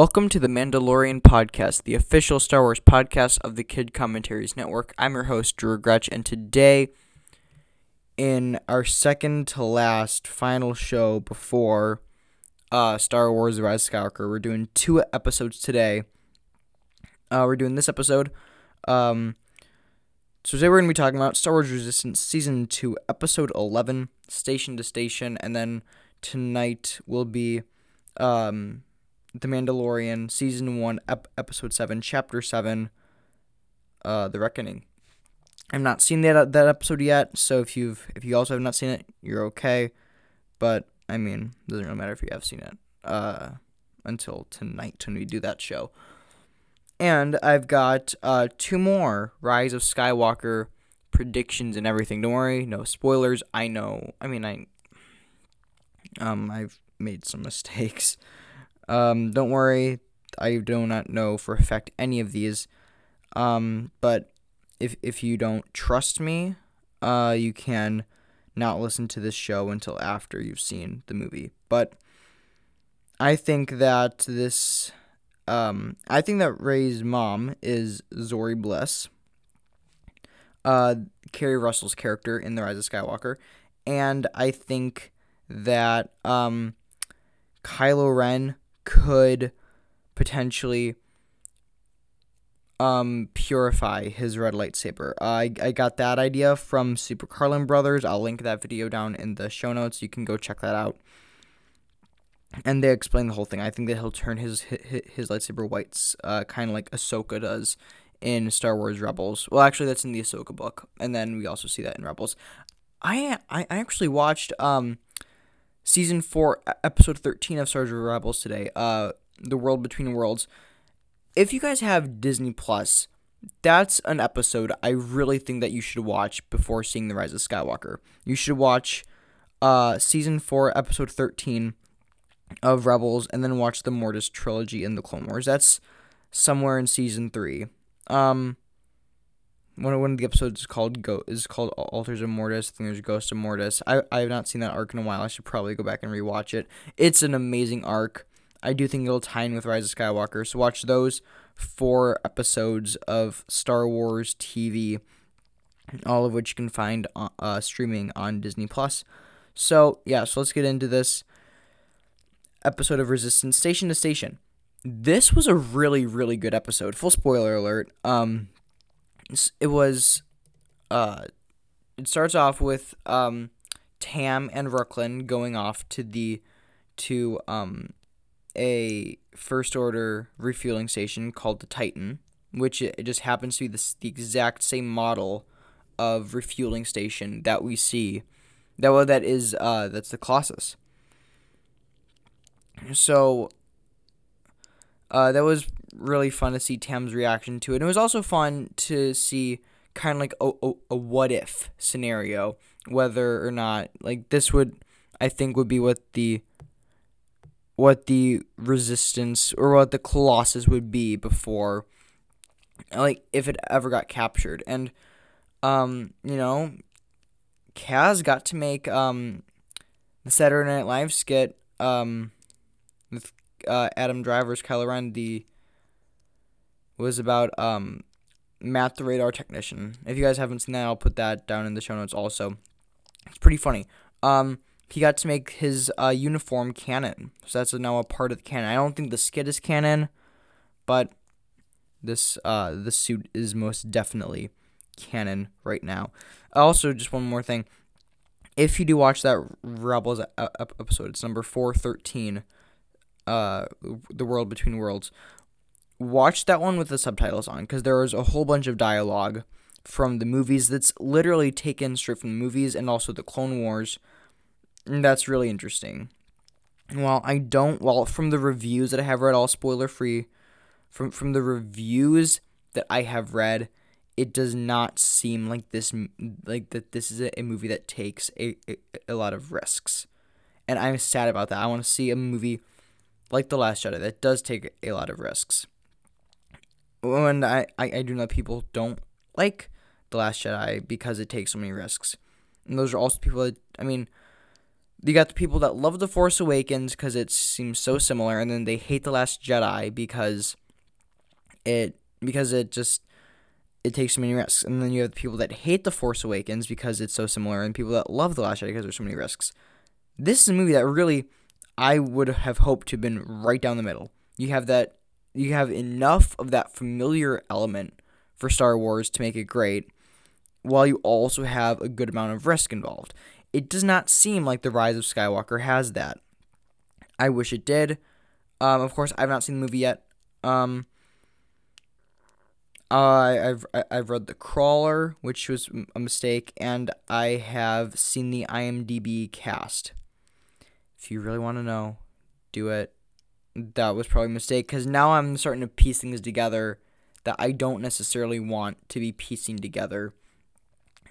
Welcome to the Mandalorian Podcast, the official Star Wars podcast of the Kid Commentaries Network. I'm your host, Drew Gretch, and today, in our second to last final show before uh, Star Wars The Rise of Skywalker, we're doing two episodes today. Uh, we're doing this episode. Um, so today we're going to be talking about Star Wars Resistance Season 2, Episode 11, Station to Station, and then tonight will be um, The Mandalorian, Season 1, ep- Episode 7, Chapter 7, uh, The Reckoning. I've not seen that that episode yet, so if you've if you also have not seen it, you're okay. But I mean, doesn't really matter if you have seen it. Uh, until tonight when we do that show. And I've got uh, two more Rise of Skywalker predictions and everything. Don't worry, no spoilers. I know. I mean, I um I've made some mistakes. Um, don't worry. I do not know for a fact any of these. Um, but if if you don't trust me, uh, you can not listen to this show until after you've seen the movie. But I think that this um, I think that Rey's mom is Zorii Bliss, uh, Keri Russell's character in The Rise of Skywalker, and I think that um, Kylo Ren could potentially um, purify his red lightsaber. Uh, I, I got that idea from Super Carlin Brothers. I'll link that video down in the show notes. You can go check that out and they explain the whole thing. I think that he'll turn his his, his lightsaber whites, uh, kind of like Ahsoka does in Star Wars Rebels. Well, actually, that's in the Ahsoka book, and then we also see that in Rebels. I I, I actually watched um season four, episode thirteen of Star Wars Rebels today. Uh, the World Between Worlds. If you guys have Disney Plus, that's an episode I really think that you should watch before seeing The Rise of Skywalker. You should watch uh season four, episode thirteen of Rebels and then watch the Mortis trilogy in the Clone Wars. That's somewhere in season three. Um, one of, one of the episodes is called Go is called Altars of Mortis. I think there's Ghost of Mortis. I I have not seen that arc in a while. I should probably go back and rewatch it. It's an amazing arc. I do think it'll tie in with Rise of Skywalker. So watch those four episodes of Star Wars TV, all of which you can find uh, streaming on Disney Plus. So yeah, so let's get into this episode of Resistance Station to Station. This was a really really good episode. Full spoiler alert. Um it was uh it starts off with um Tam and Rucklin going off to the to um a first order refueling station called the Titan, which it just happens to be the, the exact same model of refueling station that we see. That well, that is uh that's the Colossus. So uh, that was really fun to see Tam's reaction to it. And it was also fun to see kind of like a, a, a what if scenario, whether or not like this would I think would be what the what the resistance or what the colossus would be before like if it ever got captured and um you know Kaz got to make um the Saturday Night Live skit um with uh, Adam Driver's Kylo Ren, the was about um, Matt the radar technician. If you guys haven't seen that, I'll put that down in the show notes also. It's pretty funny. Um, he got to make his uh, uniform canon, so that's now a part of the canon. I don't think the skit is canon, but this uh, the suit is most definitely canon right now. Also, just one more thing. If you do watch that Rebels episode, it's number 413 uh, the world between worlds, watch that one with the subtitles on because there was a whole bunch of dialogue from the movies that's literally taken straight from the movies and also the Clone Wars. And that's really interesting. While I don't, well, from the reviews that I have read, all spoiler free, from from the reviews that I have read, it does not seem like this like that this is a, movie that takes a, a, a lot of risks, and I'm sad about that. I want to see a movie like The Last Jedi, that does take a lot of risks. And I, I, I do know people don't like The Last Jedi because it takes so many risks. And those are also people that, I mean, you got the people that love The Force Awakens because it seems so similar, and then they hate The Last Jedi because it because it just it takes so many risks. And then you have the people that hate The Force Awakens because it's so similar, and people that love The Last Jedi because there's so many risks. This is a movie that really I would have hoped to have been right down the middle. You have that you have enough of that familiar element for Star Wars to make it great, while you also have a good amount of risk involved. It does not seem like The Rise of Skywalker has that. I wish it did. Um, of course, I've not seen the movie yet. Um, I, I've I've read the crawler, which was a mistake, and I have seen the IMDb cast. If you really want to know, do it. That was probably a mistake because now I'm starting to piece things together that I don't necessarily want to be piecing together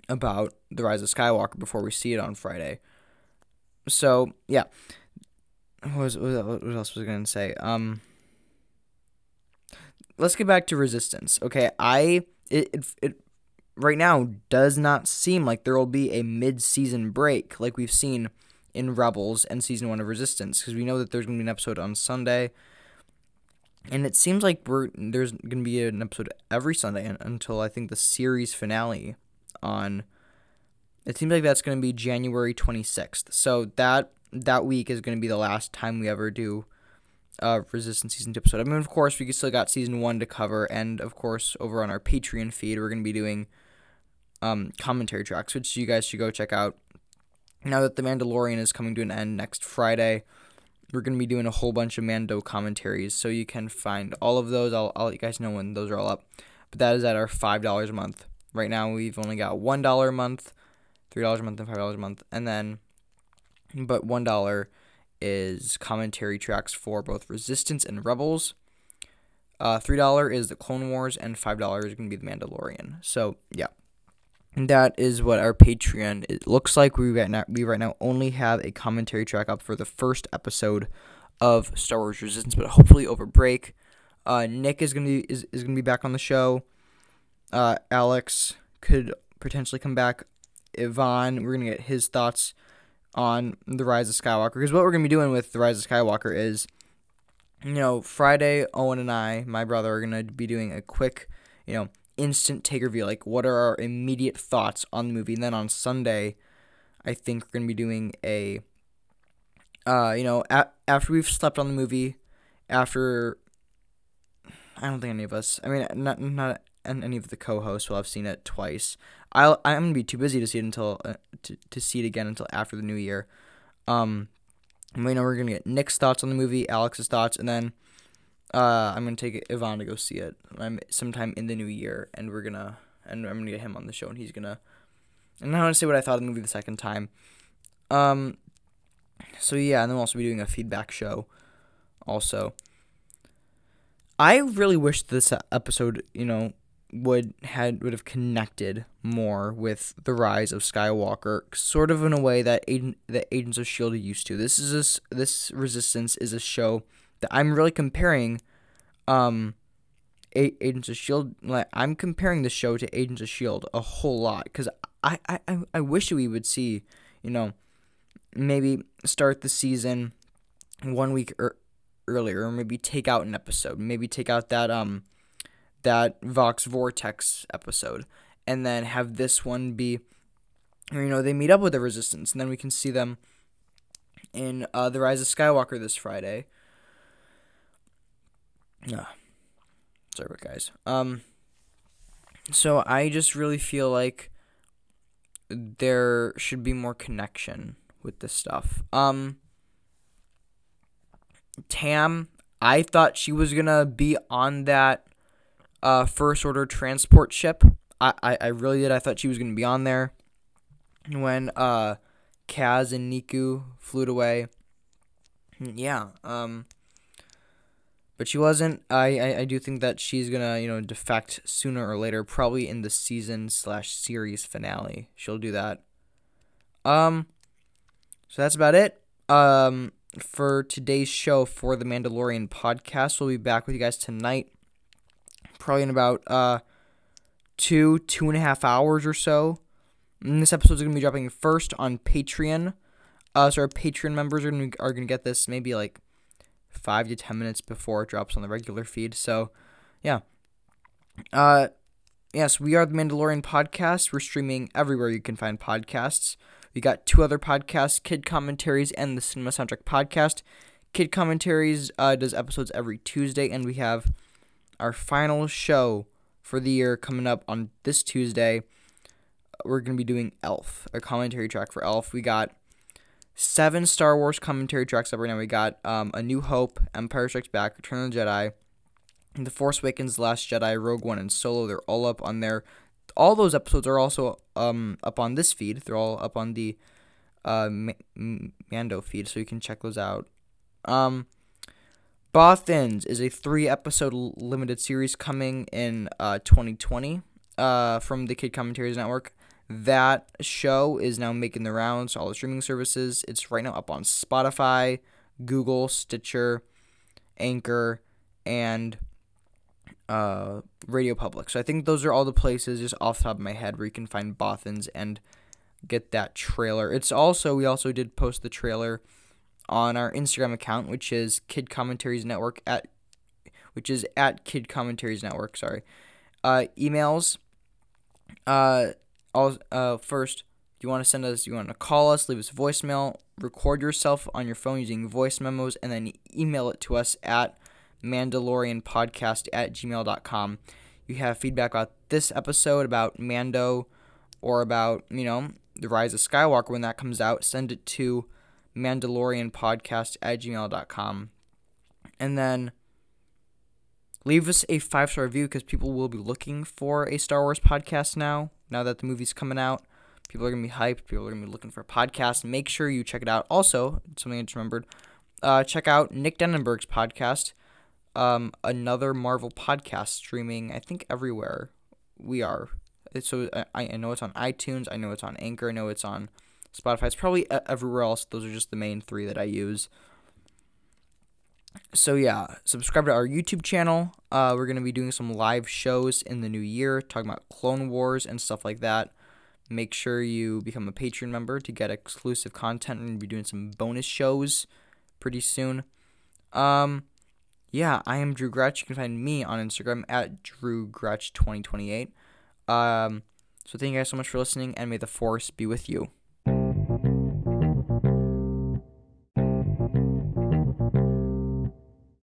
about the Rise of Skywalker before we see it on Friday. So yeah, what, was, what else was I gonna say? Um, let's get back to Resistance. Okay, I it, it it right now does not seem like there will be a mid-season break like we've seen in Rebels and season one of Resistance because we know that there's gonna be an episode on Sunday. And it seems like we're there's gonna be an episode every Sunday until I think the series finale on it seems like that's going to be January 26th. So that that week is going to be the last time we ever do uh, Resistance season two episode. I mean, of course, we still got season one to cover, and of course, over on our Patreon feed, we're going to be doing um, commentary tracks, which you guys should go check out. Now that the Mandalorian is coming to an end next Friday, we're going to be doing a whole bunch of Mando commentaries, so you can find all of those. I'll, I'll let you guys know when those are all up. But that is at our five dollars a month. Right now, we've only got one dollar a month three dollars a month and five dollars a month, and then, but one dollar is commentary tracks for both Resistance and Rebels. Uh, three dollar is the Clone Wars, and five dollars is gonna be the Mandalorian. So yeah, and that is what our Patreon it looks like. We right now we right now only have a commentary track up for the first episode of Star Wars Resistance, but hopefully over break, uh, Nick is gonna be is, is gonna be back on the show. Uh, Alex could potentially come back. Yvonne. We're gonna get his thoughts on the Rise of Skywalker. Because what we're gonna be doing with the Rise of Skywalker is, you know, Friday, Owen and I, my brother, are gonna be doing a quick, you know, instant take review. Like, what are our immediate thoughts on the movie? And then on Sunday, I think we're gonna be doing a, uh, you know, a- after we've slept on the movie, after. I don't think any of us. I mean, not not any of the co-hosts will have seen it twice. I'll I'm gonna be too busy to see it until uh, to to see it again until after the new year. Um, we know we're gonna get Nick's thoughts on the movie, Alex's thoughts, and then uh, I'm gonna take Ivan to go see it. I'm sometime in the new year, and we're gonna and I'm gonna get him on the show, and he's gonna and I'm gonna say what I thought of the movie the second time. Um, so yeah, and then we'll also be doing a feedback show, also. I really wish this episode, you know, would had would have connected more with the rise of Skywalker, sort of in a way that Agent, that Agents of Shield used to. This is a, this Resistance is a show that I'm really comparing, um, a- Agents of Shield. Like I'm comparing the show to Agents of Shield a whole lot because I, I I wish we would see, you know, maybe start the season one week er- earlier, or maybe take out an episode, maybe take out that um that Vox Vortex episode, and then have this one be, you know, they meet up with the Resistance, and then we can see them in uh, the Rise of Skywalker this Friday. Yeah, sorry about guys. Um, so I just really feel like there should be more connection with this stuff. Um, Tam, I thought she was gonna be on that uh, first order transport ship. I, I, I really did. I thought she was to be on there when uh, Kaz and Neeku flew away. Yeah. Um, but she wasn't. I, I, I do think that she's gonna you know defect sooner or later, probably in the season slash series finale. She'll do that. Um, so that's about it. Um, for today's show for the Mandalorian podcast, we'll be back with you guys tonight probably in about uh, two, two and a half hours or so. And this episode is to be dropping first on Patreon Uh, so our Patreon members are gonna, are gonna get this maybe like five to ten minutes before it drops on the regular feed. So, yeah. Uh, yes, we are the Mandalorian podcast. We're streaming everywhere you can find podcasts. We got two other podcasts, Kid Commentaries and the Cinema Soundtrack Podcast. Kid Commentaries uh, does episodes every Tuesday, and we have our final show for the year coming up on this Tuesday. We're going to be doing Elf, a commentary track for Elf. We got seven Star Wars commentary tracks up right now. We got um, A New Hope, Empire Strikes Back, Return of the Jedi, The Force Awakens, Last Jedi, Rogue One, and Solo. They're all up on there. All those episodes are also um, up on this feed. They're all up on the uh, Mando feed, so you can check those out. Um, Bothans is a three episode limited series coming in uh, 2020 uh, from the Kid Commentaries Network. That show is now making the rounds to all the streaming services. It's right now up on Spotify, Google, Stitcher, Anchor, and uh, Radio Public. So I think those are all the places, just off the top of my head, where you can find Bothans and get that trailer. It's also, we also did post the trailer on our Instagram account, which is Kid Commentaries Network at, which is at Kid Commentaries Network. Sorry. Uh, emails. Uh, all, uh, first, you want to send us, you want to call us, leave us a voicemail, record yourself on your phone using voice memos, and then email it to us at mandalorianpodcast at gmail.com. You have feedback about this episode, about Mando, or about, you know, The Rise of Skywalker when that comes out, send it to mandalorianpodcast at gmail.com. And then leave us a five star review because people will be looking for a Star Wars podcast now, now that the movie's coming out. People are to be hyped. People are to be looking for a podcast. Make sure you check it out. Also, something I just remembered uh, check out Nick Denenberg's podcast, um, another Marvel podcast streaming, I think, everywhere we are. So I, I know it's on iTunes. I know it's on Anchor. I know it's on Spotify. It's probably everywhere else. Those are just the main three that I use. So yeah, subscribe to our YouTube channel. Uh, we're gonna be doing some live shows in the new year, talking about Clone Wars and stuff like that. Make sure you become a Patreon member to get exclusive content. We're gonna be doing some bonus shows pretty soon. Um, yeah, I am Drew Gretch. You can find me on Instagram at Drew Gretch 2028. Um, so thank you guys so much for listening, and may the force be with you.